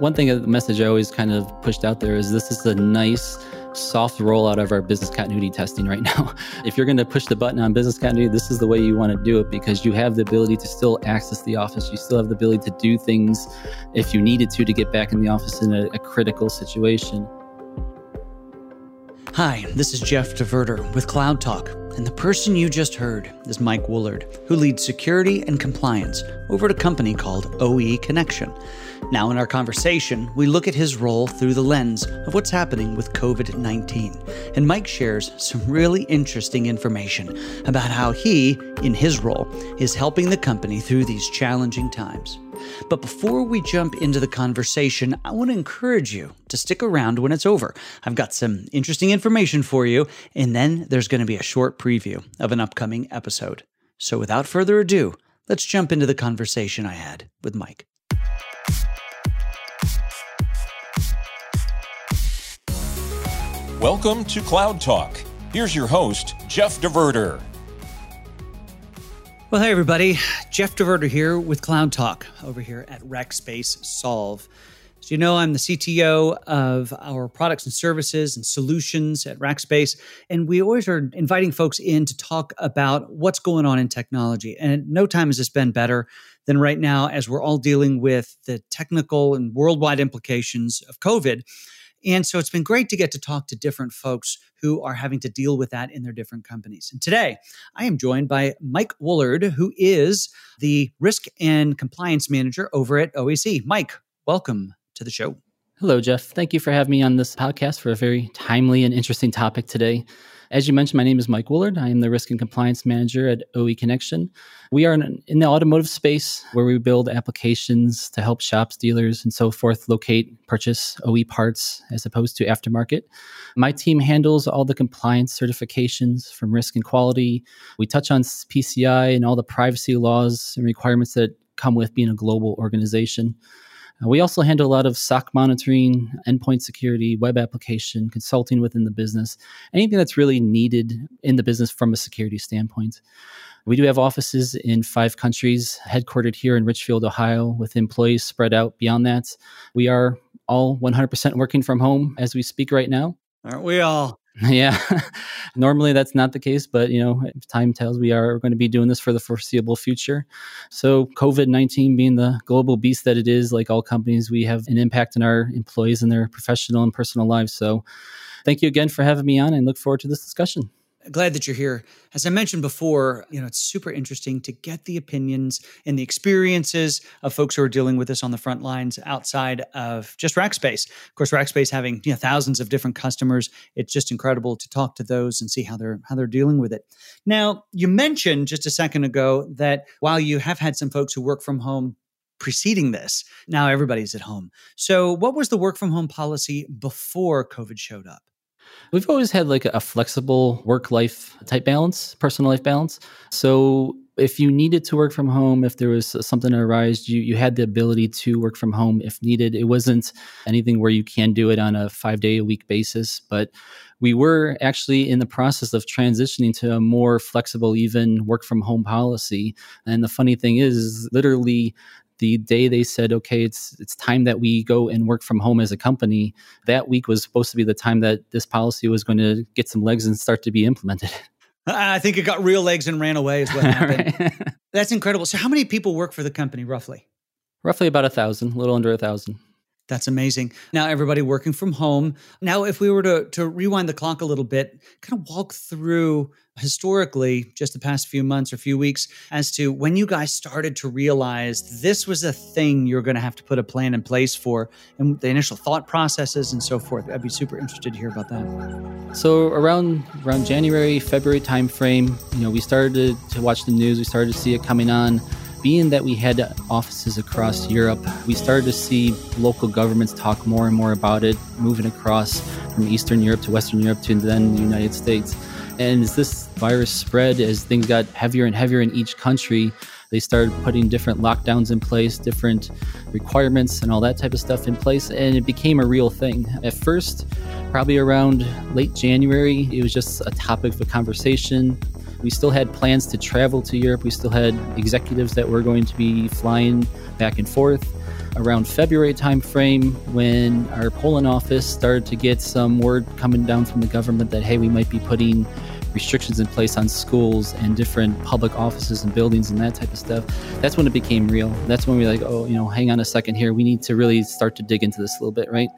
One thing, the message I always kind of pushed out there is this is a nice, soft rollout of our business continuity testing right now. if you're going to push the button on business continuity, this is the way you want to do it because you have the ability to still access the office. You still have the ability to do things if you needed to to get back in the office in a, a critical situation. Hi, this is Jeff DeVerter with Cloud Talk, and the person you just heard is Mike Woolard, who leads security and compliance over at a company called OE Connection. Now, in our conversation, we look at his role through the lens of what's happening with COVID 19. And Mike shares some really interesting information about how he, in his role, is helping the company through these challenging times. But before we jump into the conversation, I want to encourage you to stick around when it's over. I've got some interesting information for you, and then there's going to be a short preview of an upcoming episode. So without further ado, let's jump into the conversation I had with Mike. Welcome to Cloud Talk. Here's your host, Jeff DeVerter. Well, hey, everybody. Jeff DeVerter here with Cloud Talk over here at Rackspace Solve. As you know, I'm the CTO of our products and services and solutions at Rackspace. And we always are inviting folks in to talk about what's going on in technology. And no time has this been better than right now as we're all dealing with the technical and worldwide implications of COVID. And so it's been great to get to talk to different folks who are having to deal with that in their different companies. And today I am joined by Mike Woolard, who is the risk and compliance manager over at OEC. Mike, welcome to the show. Hello, Jeff. Thank you for having me on this podcast for a very timely and interesting topic today. As you mentioned, my name is Mike Woolard. I am the Risk and Compliance Manager at OE Connection. We are in, in, the automotive space where we build applications to help shops, dealers, and so forth locate, purchase OE parts as opposed to aftermarket. My team handles all the compliance certifications from risk and quality. We touch on PCI and all the privacy laws and requirements that come with being a global organization. Uh, we also handle a lot of SOC monitoring, endpoint security, web application, consulting within the business, anything that's really needed in the business from a security standpoint. We do have offices in five countries, headquartered here in Richfield, Ohio, with employees spread out beyond that. We are all 100% working from home as we speak right now. Aren't we all? Yeah. Normally that's not the case, but you know, time tells we are going to be doing this for the foreseeable future. So COVID-19 being the global beast that it is, like all companies, we have an impact on our employees and their professional and personal lives. So thank you again for having me on and look forward to this discussion glad that you're here. As I mentioned before, you know, it's super interesting to get the opinions and the experiences of folks who are dealing with this on the front lines outside of just Rackspace. Of course, Rackspace having you know, thousands of different customers, it's just incredible to talk to those and see how they're how they're dealing with it. Now, you mentioned just a second ago that while you have had some folks who work from home preceding this, now everybody's at home. So, what was the work from home policy before COVID showed up? We've always had like a flexible work life type balance, personal life balance. So if you needed to work from home, if there was something that arise, you you had the ability to work from home if needed. It wasn't anything where you can do it on a five day a week basis, but we were actually in the process of transitioning to a more flexible, even work from home policy. And the funny thing is, literally the day they said, okay, it's it's time that we go and work from home as a company, that week was supposed to be the time that this policy was going to get some legs and start to be implemented. I think it got real legs and ran away is what happened. That's incredible. So how many people work for the company roughly? Roughly about a thousand, a little under a thousand. That's amazing. Now everybody working from home. Now, if we were to to rewind the clock a little bit, kind of walk through historically just the past few months or few weeks as to when you guys started to realize this was a thing you're going to have to put a plan in place for and the initial thought processes and so forth. I'd be super interested to hear about that. So around around January, February timeframe, you know, we started to, watch the news, we started to see it coming on being that we had offices across Europe, we started to see local governments talk more and more about it, moving across from Eastern Europe to Western Europe to then the United States. And as this virus spread, as things got heavier and heavier in each country, they started putting different lockdowns in place, different requirements, and all that type of stuff in place. And it became a real thing. At first, probably around late January, it was just a topic for conversation We still had plans to travel to Europe. We still had executives that were going to be flying back and forth. Around February timeframe, when our Poland office started to get some word coming down from the government that hey, we might be putting restrictions in place on schools and different public offices and buildings and that type of stuff, that's when it became real. That's when we were like, oh, you know, hang on a second here. We need to really start to dig into this a little bit, right?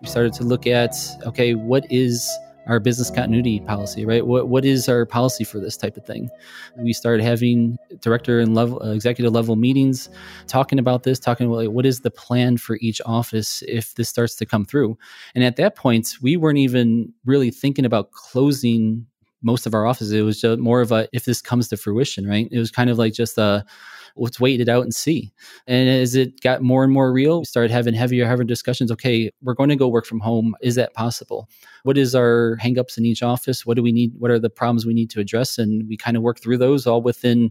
We started to look at, okay, what is our business continuity policy, right? What what is our policy for this type of thing? We started having director and level uh, executive level meetings, talking about this, talking about like, what is the plan for each office if this starts to come through. And at that point, we weren't even really thinking about closing most of our offices. It was just more of a if this comes to fruition, right? It was kind of like just a let's wait it out and see. And as it got more and more real, we started having heavier, heavier discussions. Okay, we're going to go work from home. Is that possible? What is our hangups in each office? What do we need? What are the problems we need to address? And we kind of work through those all within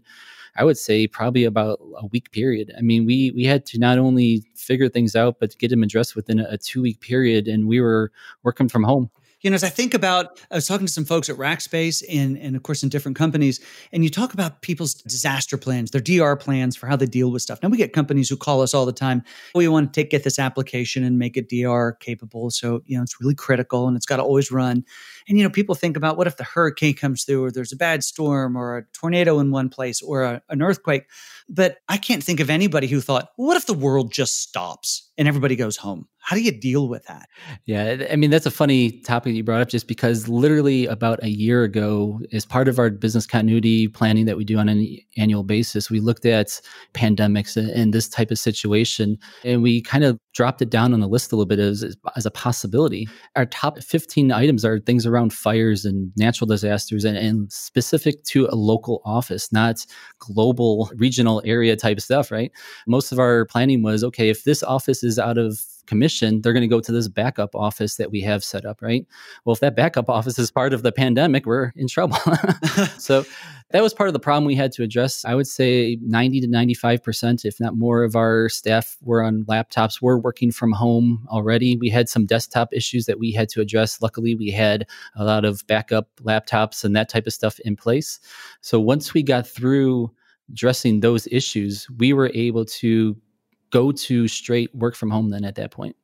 I would say probably about a week period. I mean, we we had to not only figure things out, but get them addressed within a, a two week period, and we were working from home you know, as I think about, I was talking to some folks at Rackspace and, and of course in different companies, and you talk about people's disaster plans, their DR plans for how they deal with stuff. Now we get companies who call us all the time. We want to take, get this application and make it DR capable. So, you know, it's really critical and it's got to always run. And, you know, people think about what if the hurricane comes through or there's a bad storm or a tornado in one place or a, an earthquake. But I can't think of anybody who thought, what if the world just stops and everybody goes home? How do you deal with that? Yeah, I mean, that's a funny topic you brought up just because literally about a year ago, as part of our business continuity planning that we do on an annual basis, we looked at pandemics and this type of situation and we kind of dropped it down on the list a little bit as, as a possibility. Our top 15 items are things around fires and natural disasters and, and specific to a local office, not global, regional area type stuff, right? Most of our planning was okay, if this office is out of commission, they're going to go to this backup office that we have set up, right? Well, if that backup office is part of the pandemic, we're in trouble. so that was part of the problem we had to address. I would say 90 to 95%, if not more, of our staff were on laptops. We're working from home already. We had some desktop issues that we had to address. Luckily, we had a lot of backup laptops and that type of stuff in place. So once we got through addressing those issues, we were able to go to straight work from home then at that point.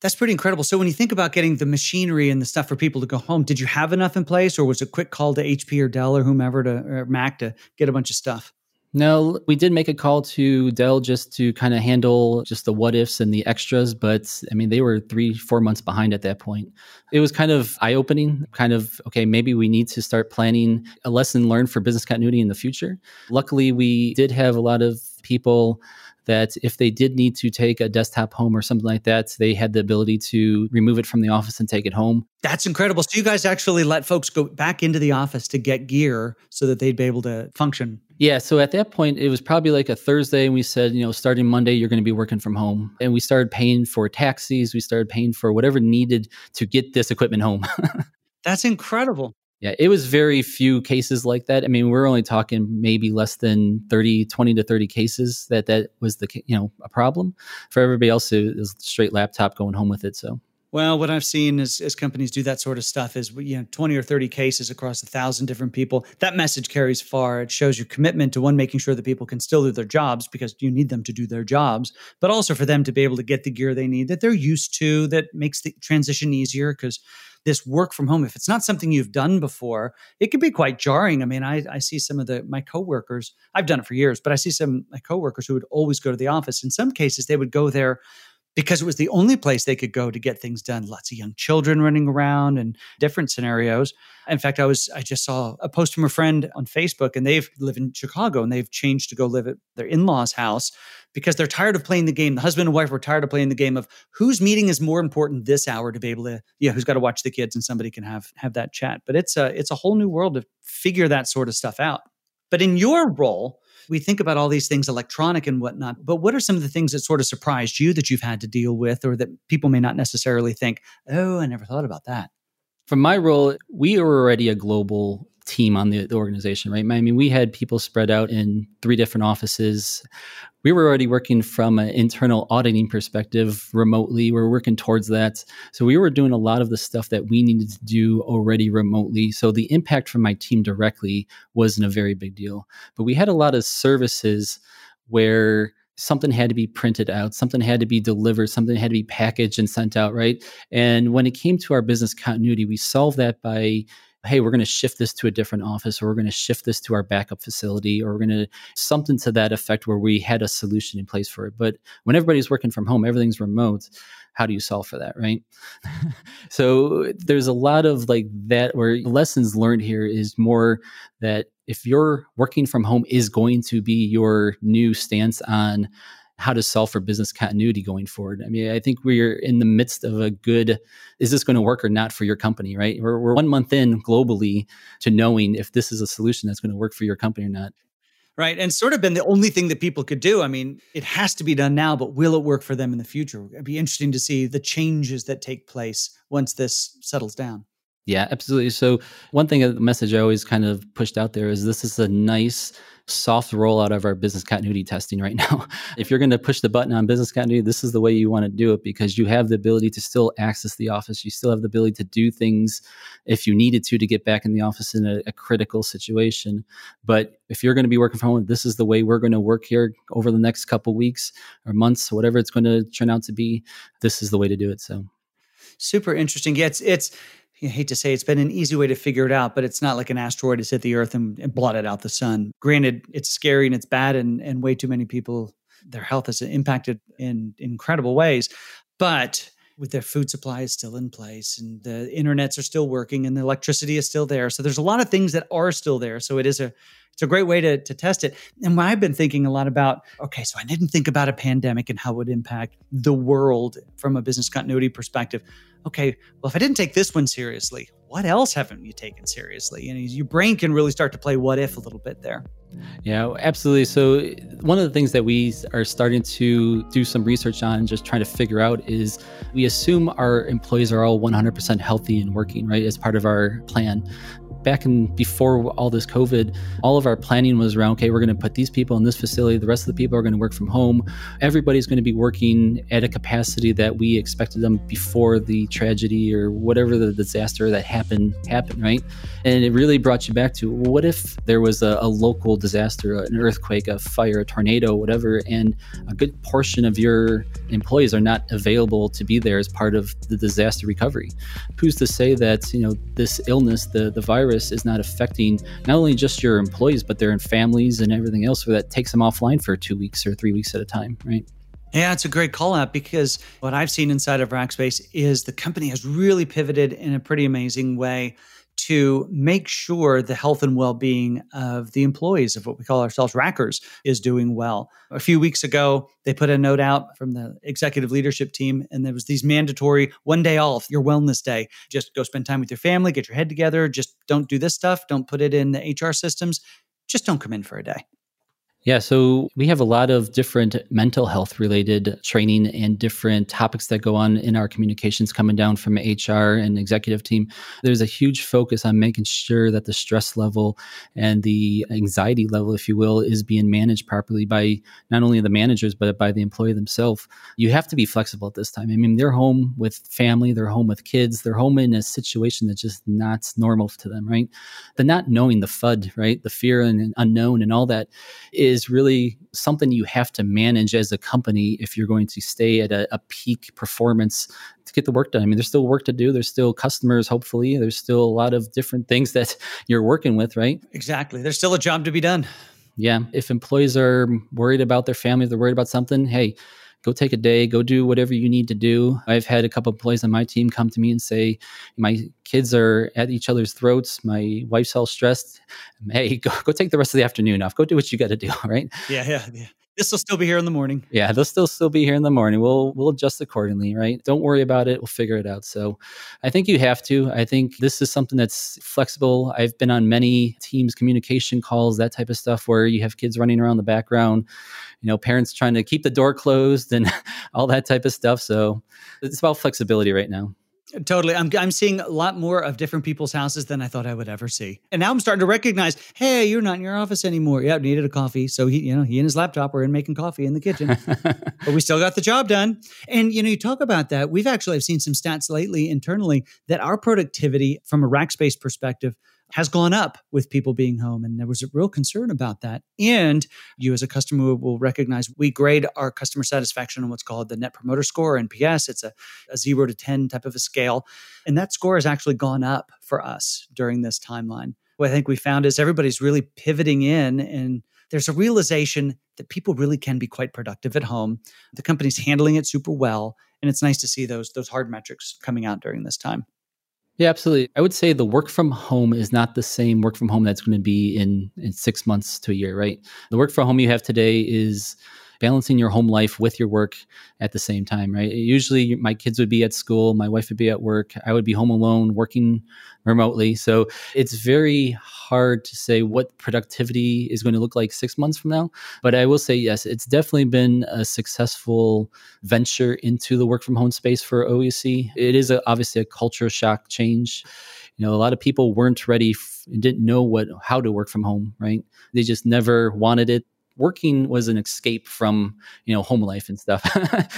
That's pretty incredible. So when you think about getting the machinery and the stuff for people to go home, did you have enough in place or was it a quick call to HP or Dell or whomever to or Mac to get a bunch of stuff? No, we did make a call to Dell just to kind of handle just the what ifs and the extras, but I mean, they were three, four months behind at that point. It was kind of eye opening, kind of, okay, maybe we need to start planning a lesson learned for business continuity in the future. Luckily, we did have a lot of people that if they did need to take a desktop home or something like that, they had the ability to remove it from the office and take it home. That's incredible. So you guys actually let folks go back into the office to get gear so that they'd be able to function. Yeah. So at that point, it was probably like a Thursday, and we said, you know, starting Monday, you're going to be working from home. And we started paying for taxis. We started paying for whatever needed to get this equipment home. That's incredible. Yeah, it was very few cases like that. I mean, we're only talking maybe less than 30, 20 to 30 cases that that was the, you know, a problem. For everybody else, it was straight laptop going home with it. So well, what I've seen as, as companies do that sort of stuff is, you know, 20 or 30 cases across a thousand different people. That message carries far. It shows your commitment to one, making sure that people can still do their jobs because you need them to do their jobs, but also for them to be able to get the gear they need that they're used to that makes the transition easier because this work from home, if it's not something you've done before, it can be quite jarring. I mean, I, I see some of the my coworkers, I've done it for years, but I see some my coworkers who would always go to the office. In some cases, they would go there because it was the only place they could go to get things done. Lots of young children running around and different scenarios. In fact, I was I just saw a post from a friend on Facebook, and they've live in Chicago, and they've changed to go live at their in laws' house because they're tired of playing the game. The husband and wife were tired of playing the game of whose meeting is more important this hour to be able to yeah who's got to watch the kids and somebody can have have that chat. But it's a it's a whole new world to figure that sort of stuff out. But in your role, we think about all these things electronic and whatnot, but what are some of the things that sort of surprised you that you've had to deal with or that people may not necessarily think, oh, I never thought about that? From my role, we are already a global team on the, the organization, right? I mean, we had people spread out in three different offices. We were already working from an internal auditing perspective remotely. We are working towards that. So we were doing a lot of the stuff that we needed to do already remotely. So the impact from my team directly wasn't a very big deal. But we had a lot of services where something had to be printed out, something had to be delivered, something had to be packaged and sent out, right? And when it came to our business continuity, we solved that by hey, we're going to shift this to a different office, or we're going to shift this to our backup facility, or we're going to something to that effect where we had a solution in place for it. But when everybody's working from home, everything's remote. How do you solve for that, right? so there's a lot of like that where lessons learned here is more that if you're working from home is going to be your new stance on how to solve for business continuity going forward. I mean, I think we're in the midst of a good is this going to work or not for your company, right? We're, we're one month in globally to knowing if this is a solution that's going to work for your company or not. Right. And sort of been the only thing that people could do. I mean, it has to be done now, but will it work for them in the future? It'd be interesting to see the changes that take place once this settles down. Yeah, absolutely. So, one thing, a message I always kind of pushed out there is this is a nice soft rollout of our business continuity testing right now. if you're going to push the button on business continuity, this is the way you want to do it because you have the ability to still access the office. You still have the ability to do things if you needed to to get back in the office in a, a critical situation. But if you're going to be working from home, this is the way we're going to work here over the next couple weeks or months, whatever it's going to turn out to be. This is the way to do it. So super interesting. Yeah, it's it's I hate to say it's been an easy way to figure it out, but it's not like an asteroid has hit the earth and, and blotted out the sun. Granted, it's scary and it's bad, and, and way too many people, their health is impacted in incredible ways. But with their food supply is still in place and the internets are still working and the electricity is still there. So there's a lot of things that are still there. So it is a it's a great way to, to test it. And I've been thinking a lot about, okay, so I didn't think about a pandemic and how it would impact the world from a business continuity perspective. Okay, well, if I didn't take this one seriously, what else haven't you taken seriously? And your brain can really start to play what if a little bit there. Yeah, absolutely. So, one of the things that we are starting to do some research on, just trying to figure out, is we assume our employees are all 100% healthy and working, right, as part of our plan back in before all this COVID, all of our planning was around okay, we're going to put these people in this facility. The rest of the people are going to work from home. Everybody's going to be working at a capacity that we expected them before the tragedy or whatever the disaster that happened happened, right? And it really brought you back to what if there was a, a local disaster, an earthquake, a fire, a tornado, whatever, and a good portion of your employees are not available to be there as part of the disaster recovery. Who's to say that you know this illness, the the virus virus is not affecting not only just your employees, but their families and everything else, where that takes them offline for two weeks or three weeks at a time, right? Yeah, it's a great call out because what I've seen inside of Rackspace is the company has really pivoted in a pretty amazing way to make sure the health and well-being of the employees of what we call ourselves rackers is doing well. A few weeks ago, they put a note out from the executive leadership team and there was these mandatory one day off, your wellness day. Just go spend time with your family, get your head together, just don't do this stuff, don't put it in the HR systems, just don't come in for a day. Yeah, so we have a lot of different mental health related training and different topics that go on in our communications coming down from HR and executive team. There's a huge focus on making sure that the stress level and the anxiety level, if you will, is being managed properly by not only the managers, but by the employee themselves. You have to be flexible at this time. I mean, they're home with family, they're home with kids, they're home in a situation that's just not normal to them, right? The not knowing the FUD, right? The fear and unknown and all that is is really something you have to manage as a company if you're going to stay at a, a, peak performance to get the work done. I mean, there's still work to do. There's still customers, hopefully. There's still a lot of different things that you're working with, right? Exactly. There's still a job to be done. Yeah. If employees are worried about their family, they're worried about something, hey, go take a day, go do whatever you need to do. I've had a couple of employees on my team come to me and say, my kids are at each other's throats. My wife's all stressed. Hey, go, go take the rest of the afternoon off. Go do what you got to do. Right. Yeah. Yeah. Yeah. This will still be here in the morning. Yeah, they'll still still be here in the morning. We'll we'll adjust accordingly, right? Don't worry about it. We'll figure it out. So, I think you have to. I think this is something that's flexible. I've been on many teams communication calls, that type of stuff, where you have kids running around the background, you know, parents trying to keep the door closed and all that type of stuff. So, it's about flexibility right now. Totally. I'm, I'm seeing a lot more of different people's houses than I thought I would ever see. And now I'm starting to recognize, hey, you're not in your office anymore. Yeah, needed a coffee. So he, you know, he and his laptop were in making coffee in the kitchen. but we still got the job done. And you know, you talk about that. We've actually I've seen some stats lately internally that our productivity from a Rackspace perspective has gone up with people being home. And there was a real concern about that. And you, as a customer, will recognize we grade our customer satisfaction on what's called the Net Promoter Score, or NPS. It's a, a zero to 10 type of a scale. And that score has actually gone up for us during this timeline. What I think we found is everybody's really pivoting in and there's a realization that people really can be quite productive at home. The company's handling it super well. And it's nice to see those, those hard metrics coming out during this time. Yeah, absolutely. I would say the work from home is not the same work from home that's going to be in in 6 months to a year, right? The work from home you have today is balancing your home life with your work at the same time, right? Usually my kids would be at school, my wife would be at work, I would be home alone working remotely. So it's very hard to say what productivity is going to look like six months from now. But I will say, yes, it's definitely been a successful venture into the work from home space for OEC. It is a, obviously a culture shock change you know a lot of people weren't ready f- didn't know what how to work from home right they just never wanted it working was an escape from you know home life and stuff,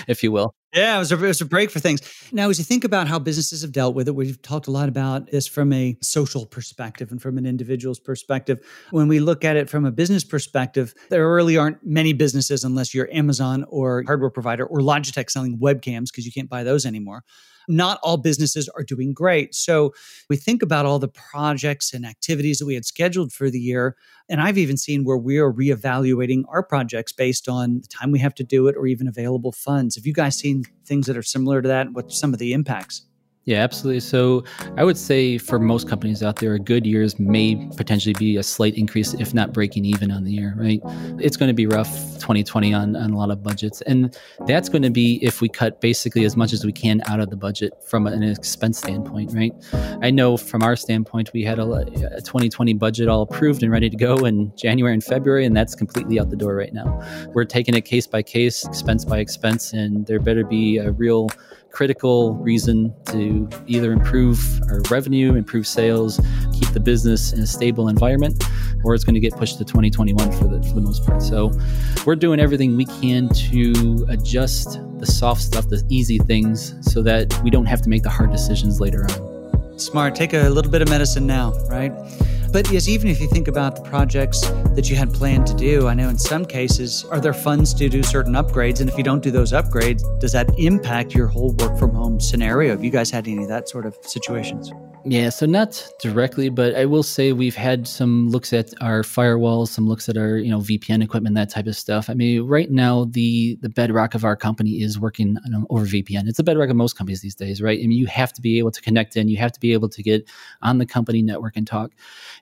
if you will. Yeah, it was, a, it was a break for things. Now, as you think about how businesses have dealt with it, we've talked a lot about this from a social perspective and from an individual's perspective. When we look at it from a business perspective, there really aren't many businesses unless you're Amazon or hardware provider or Logitech selling webcams because you can't buy those anymore not all businesses are doing great. So we think about all the projects and activities that we had scheduled for the year. And I've even seen where we are reevaluating our projects based on the time we have to do it or even available funds. Have you guys seen things that are similar to that? What some of the impacts? Yeah, absolutely. So I would say for most companies out there, a good years may potentially be a slight increase, if not breaking even on the year, right? It's going to be rough 2020 on, on a lot of budgets. And that's going to be if we cut basically as much as we can out of the budget from an expense standpoint, right? I know from our standpoint, we had a, a 2020 budget all approved and ready to go in January and February, and that's completely out the door right now. We're taking it case by case, expense by expense, and there better be a real critical reason to either improve our revenue, improve sales, keep the business in a stable environment, or it's going to get pushed to 2021 for the, for the most part. So we're doing everything we can to adjust the soft stuff, the easy things, so that we don't have to make the hard decisions later on. Smart. Take a little bit of medicine now, right? But yes, even if you think about the projects that you had planned to do, I know in some cases, are there funds to do certain upgrades? And if you don't do those upgrades, does that impact your whole work from home scenario? Have you guys had any of that sort of situations? Yeah, so not directly, but I will say we've had some looks at our firewalls, some looks at our you know VPN equipment, that type of stuff. I mean, right now the the bedrock of our company is working over VPN. It's the bedrock of most companies these days, right? I mean, you have to be able to connect in, you have to be able to get on the company network and talk.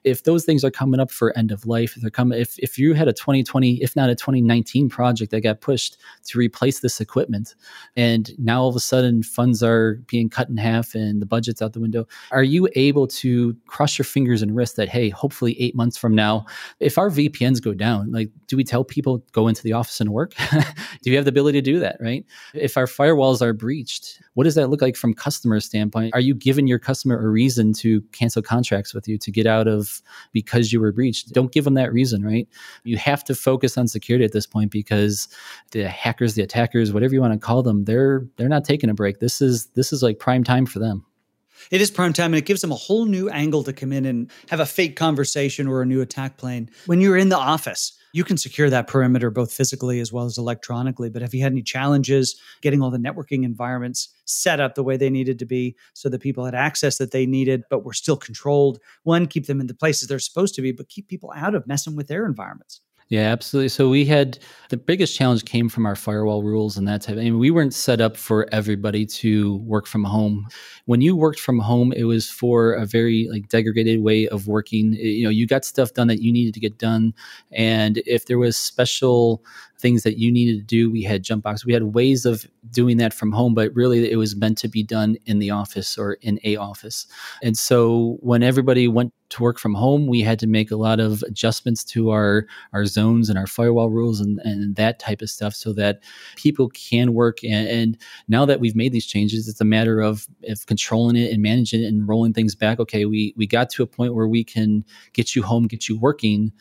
If those things are coming up for end of life, if they're coming, if if you had a 2020, if not a 2019 project that got pushed to replace this equipment, and now all of a sudden funds are being cut in half and the budget's out the window, are you able to cross your fingers and wrist that, hey, hopefully eight months from now, if our VPNs go down, like, do we tell people go into the office and work? do you have the ability to do that, right? If our firewalls are breached, what does that look like from customer standpoint? Are you giving your customer a reason to cancel contracts with you to get out of because you were breached? Don't give them that reason, right? You have to focus on security at this point because the hackers, the attackers, whatever you want to call them, they're they're not taking a break. This is this is like prime time for them. It is prime time and it gives them a whole new angle to come in and have a fake conversation or a new attack plane. When you're in the office, you can secure that perimeter both physically as well as electronically. But have you had any challenges getting all the networking environments set up the way they needed to be so that people had access that they needed, but were still controlled? One, keep them in the places they're supposed to be, but keep people out of messing with their environments. Yeah, absolutely. So we had the biggest challenge came from our firewall rules and that type. I mean, we weren't set up for everybody to work from home. When you worked from home, it was for a very like degraded way of working. It, you know, you got stuff done that you needed to get done, and if there was special things that you needed to do. We had jump box. We had ways of doing that from home, but really it was meant to be done in the office or in a office. And so when everybody went to work from home, we had to make a lot of adjustments to our our zones and our firewall rules and, and that type of stuff so that people can work. And, and now that we've made these changes, it's a matter of, of controlling it and managing it and rolling things back. Okay, we we got to a point where we can get you home, get you working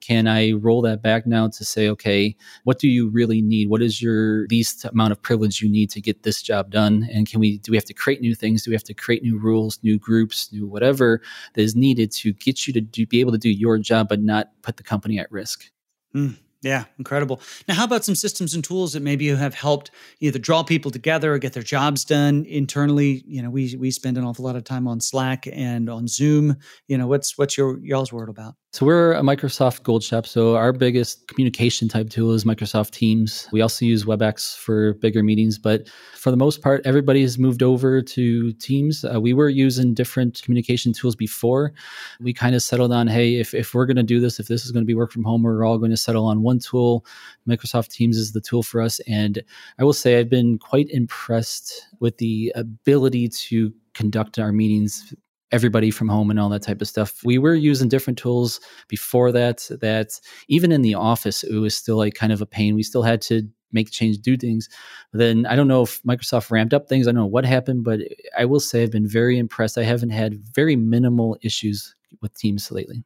can I roll that back now to say, okay, what do you really need? What is your least amount of privilege you need to get this job done? And can we, do we have to create new things? Do we have to create new rules, new groups, new whatever that is needed to get you to do, be able to do your job, but not put the company at risk? Mm. Yeah, incredible. Now, how about some systems and tools that maybe you have helped either draw people together or get their jobs done internally? You know, we we spend an awful lot of time on Slack and on Zoom. You know, what's what's your y'all's word about? So we're a Microsoft Gold shop. So our biggest communication type tool is Microsoft Teams. We also use WebEx for bigger meetings, but for the most part, everybody has moved over to Teams. Uh, we were using different communication tools before. We kind of settled on, hey, if, if we're going to do this, if this is going to be work from home, we're all going to settle on one tool. Microsoft Teams is the tool for us. And I will say I've been quite impressed with the ability to conduct our meetings everybody from home and all that type of stuff. We were using different tools before that, that even in the office, it was still like kind of a pain. We still had to make change, do things. Then I don't know if Microsoft ramped up things. I don't know what happened, but I will say I've been very impressed. I haven't had very minimal issues with Teams lately.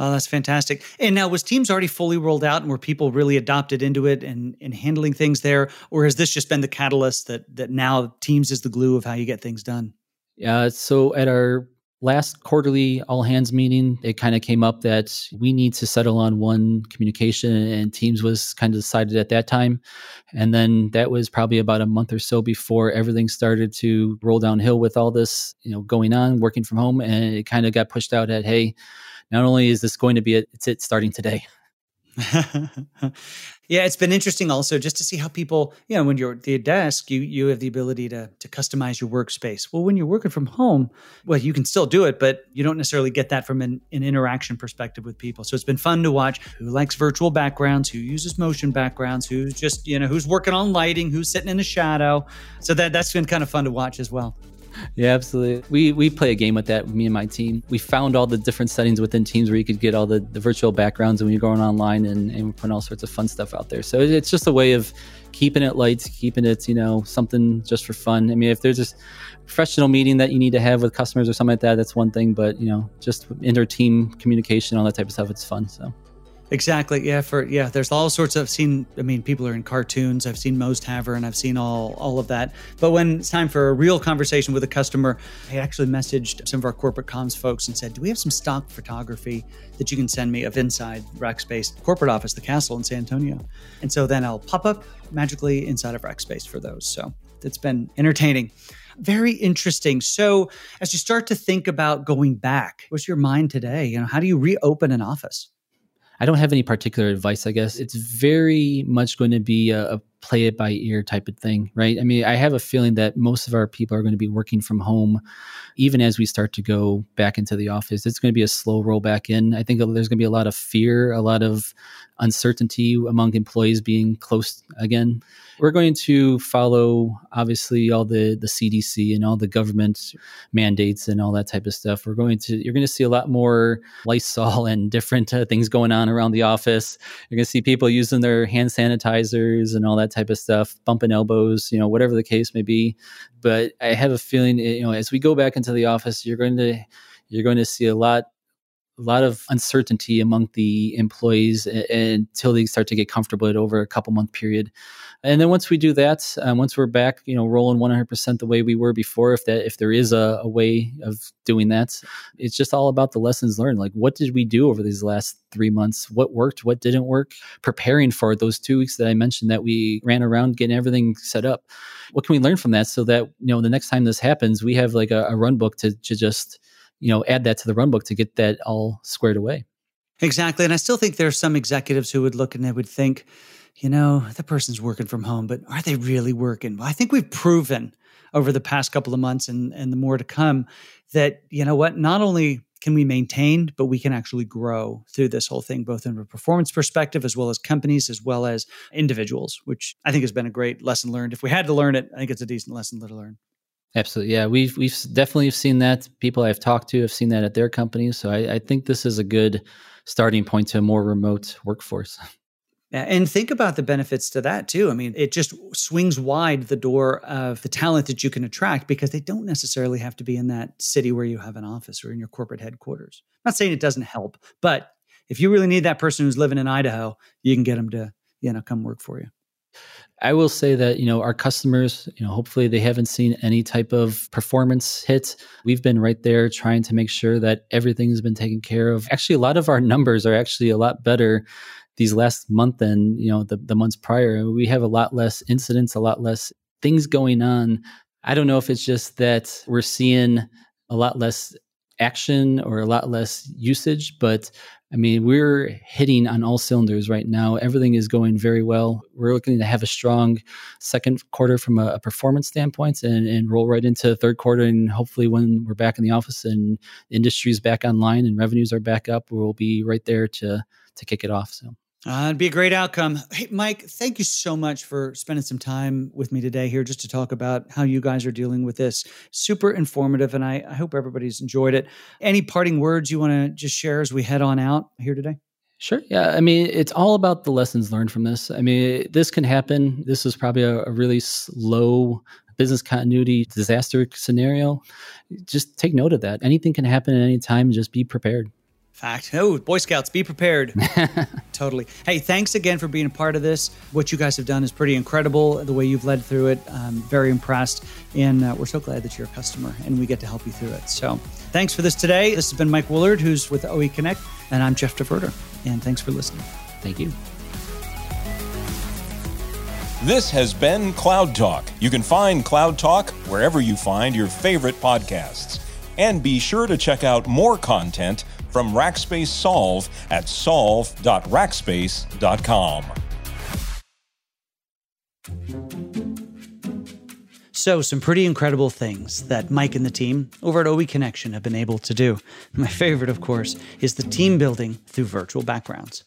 Oh, that's fantastic. And now, was Teams already fully rolled out and were people really adopted into it and, and handling things there? Or has this just been the catalyst that, that now Teams is the glue of how you get things done? Yeah. So at our last quarterly all hands meeting, it kind of came up that we need to settle on one communication, and Teams was kind of decided at that time. And then that was probably about a month or so before everything started to roll downhill with all this, you know, going on, working from home, and it kind of got pushed out at, hey, not only is this going to be it, it's it starting today. yeah, it's been interesting also just to see how people, you know, when you're at the desk, you you have the ability to to customize your workspace. Well, when you're working from home, well, you can still do it, but you don't necessarily get that from an, an interaction perspective with people. So it's been fun to watch who likes virtual backgrounds, who uses motion backgrounds, who's just, you know, who's working on lighting, who's sitting in the shadow. So that that's been kind of fun to watch as well yeah, absolutely. We we play a game with that, me and my team. We found all the different settings within Teams where you could get all the, the virtual backgrounds when you're going online and, and we're putting all sorts of fun stuff out there. So it's just a way of keeping it light, keeping it, you know, something just for fun. I mean, if there's a professional meeting that you need to have with customers or something like that, that's one thing. But, you know, just inter team communication, all that type of stuff, it's fun. So Exactly. Yeah. For yeah, there's all sorts of I've seen. I mean, people are in cartoons. I've seen Moe's and I've seen all all of that. But when it's time for a real conversation with a customer, I actually messaged some of our corporate comms folks and said, "Do we have some stock photography that you can send me of inside Rackspace corporate office, the castle in San Antonio?" And so then I'll pop up magically inside of Rackspace for those. So it's been entertaining very interesting. So, as you start to think about going back, what's your mind today? You know, how do you reopen an office? I don't have any particular advice, I guess. It's very much going to be a, a play it by ear type of thing, right? I mean, I have a feeling that most of our people are going to be working from home even as we start to go back into the office. It's going to be a slow roll back in. I think there's going to be a lot of fear, a lot of uncertainty among employees being close again. We're going to follow obviously all the the CDC and all the government mandates and all that type of stuff. We're going to you're going to see a lot more Lysol and different uh, things going on around the office. You're going to see people using their hand sanitizers and all that type of stuff, bumping elbows, you know, whatever the case may be. But I have a feeling, you know, as we go back into the office, you're going to you're going to see a lot a lot of uncertainty among the employees until they start to get comfortable over a couple month period. And then once we do that, um, once we're back, you know, rolling 100% the way we were before, if that if there is a, a way of doing that, it's just all about the lessons learned. Like, what did we do over these last three months? What worked? What didn't work? Preparing for those two weeks that I mentioned that we ran around getting everything set up. What can we learn from that so that you know the next time this happens, we have like a, a run book to, to just you know add that to the run book to get that all squared away. Exactly, and I still think there are some executives who would look and they would think you know, the person's working from home, but are they really working? Well, I think we've proven over the past couple of months and, and the more to come that, you know what, not only can we maintain, but we can actually grow through this whole thing, both in a performance perspective, as well as companies, as well as individuals, which I think has been a great lesson learned. If we had to learn it, I think it's a decent lesson to learn. Absolutely, yeah. We've we've definitely seen that. People I've talked to have seen that at their companies. So I, I think this is a good starting point to a more remote workforce. And think about the benefits to that too. I mean, it just swings wide the door of the talent that you can attract because they don't necessarily have to be in that city where you have an office or in your corporate headquarters. I'm not saying it doesn't help, but if you really need that person who's living in Idaho, you can get them to, you know, come work for you. I will say that, you know, our customers, you know, hopefully they haven't seen any type of performance hit. We've been right there trying to make sure that everything has been taken care of. Actually, a lot of our numbers are actually a lot better these last month than you know the, the months prior we have a lot less incidents a lot less things going on i don't know if it's just that we're seeing a lot less action or a lot less usage but i mean we're hitting on all cylinders right now. Everything is going very well. We're looking to have a strong second quarter from a, a performance standpoint and, and roll right into third quarter. And hopefully when we're back in the office and industry's back online and revenues are back up we'll be right there to to kick it off so uh, it'd be a great outcome. Hey, Mike, thank you so much for spending some time with me today here just to talk about how you guys are dealing with this. Super informative, and I, I hope everybody's enjoyed it. Any parting words you want to just share as we head on out here today? Sure. Yeah. I mean, it's all about the lessons learned from this. I mean, this can happen. This is probably a, a really slow business continuity disaster scenario. Just take note of that. Anything can happen at any time. Just be prepared. Fact. Oh, Boy Scouts, be prepared. totally. Hey, thanks again for being a part of this. What you guys have done is pretty incredible. The way you've led through it, I'm very impressed. And uh, we're so glad that you're a customer and we get to help you through it. So thanks for this today. This has been Mike Woolard, who's with OE Connect, and I'm Jeff DeVerter. And thanks for listening. Thank you. This has been Cloud Talk. You can find Cloud Talk wherever you find your favorite podcasts. And be sure to check out more content from Rackspace Solve at solve.rackspace.com. So, some pretty incredible things that Mike and the team over at OE Connection have been able to do. My favorite, of course, is the team building through virtual backgrounds.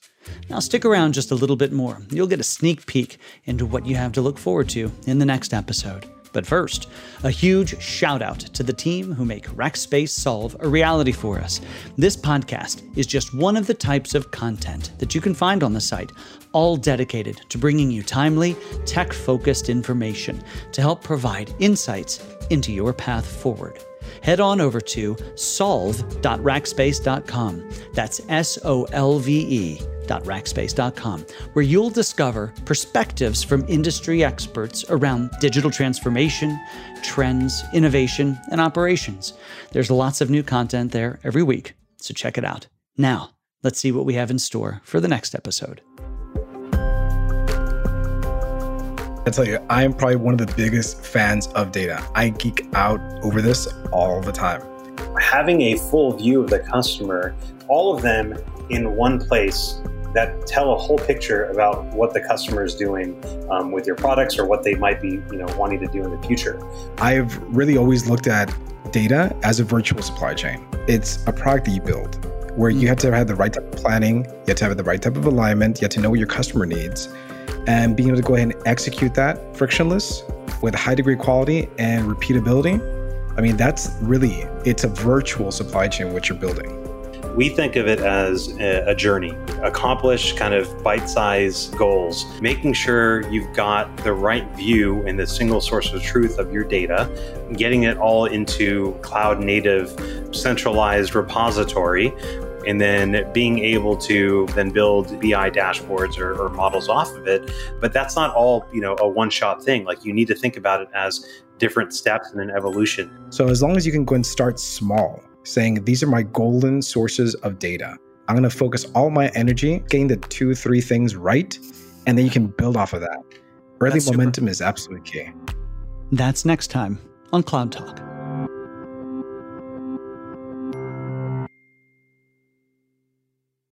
Now, stick around just a little bit more. You'll get a sneak peek into what you have to look forward to in the next episode. But first, a huge shout out to the team who make Rackspace Solve a reality for us. This podcast is just one of the types of content that you can find on the site, all dedicated to bringing you timely, tech focused information to help provide insights into your path forward head on over to solve.rackspace.com. That's S O L V E www.rackspace.com, where you'll discover perspectives from industry experts around digital transformation, trends, innovation, and operations. There's lots of new content there every week, so check it out. Now, let's see what we have in store for the next episode. I tell you, I am probably one of the biggest fans of data. I geek out over this all the time. Having a full view of the customer, all of them in one place that tell a whole picture about what the customer is doing um, with your products or what they might be you know wanting to do in the future. I've really always looked at data as a virtual supply chain. It's a product that you build where you have to have the right type of planning you have to have the right type of alignment you have to know what your customer needs and being able to go ahead and execute that frictionless with a high degree of quality and repeatability i mean that's really it's a virtual supply chain what you're building we think of it as a journey, accomplish kind of bite sized goals, making sure you've got the right view and the single source of truth of your data, getting it all into cloud native centralized repository and then being able to then build BI dashboards or, or, models off of it. But that's not all, you know, a one-shot thing. Like you need to think about it as different steps in an evolution. So as long as you can go and start small saying these are my golden sources of data. I'm going to focus all my energy getting the two, three things right, and then you can build off of that. Early That's momentum super. is absolutely key. That's next time on Cloud Talk.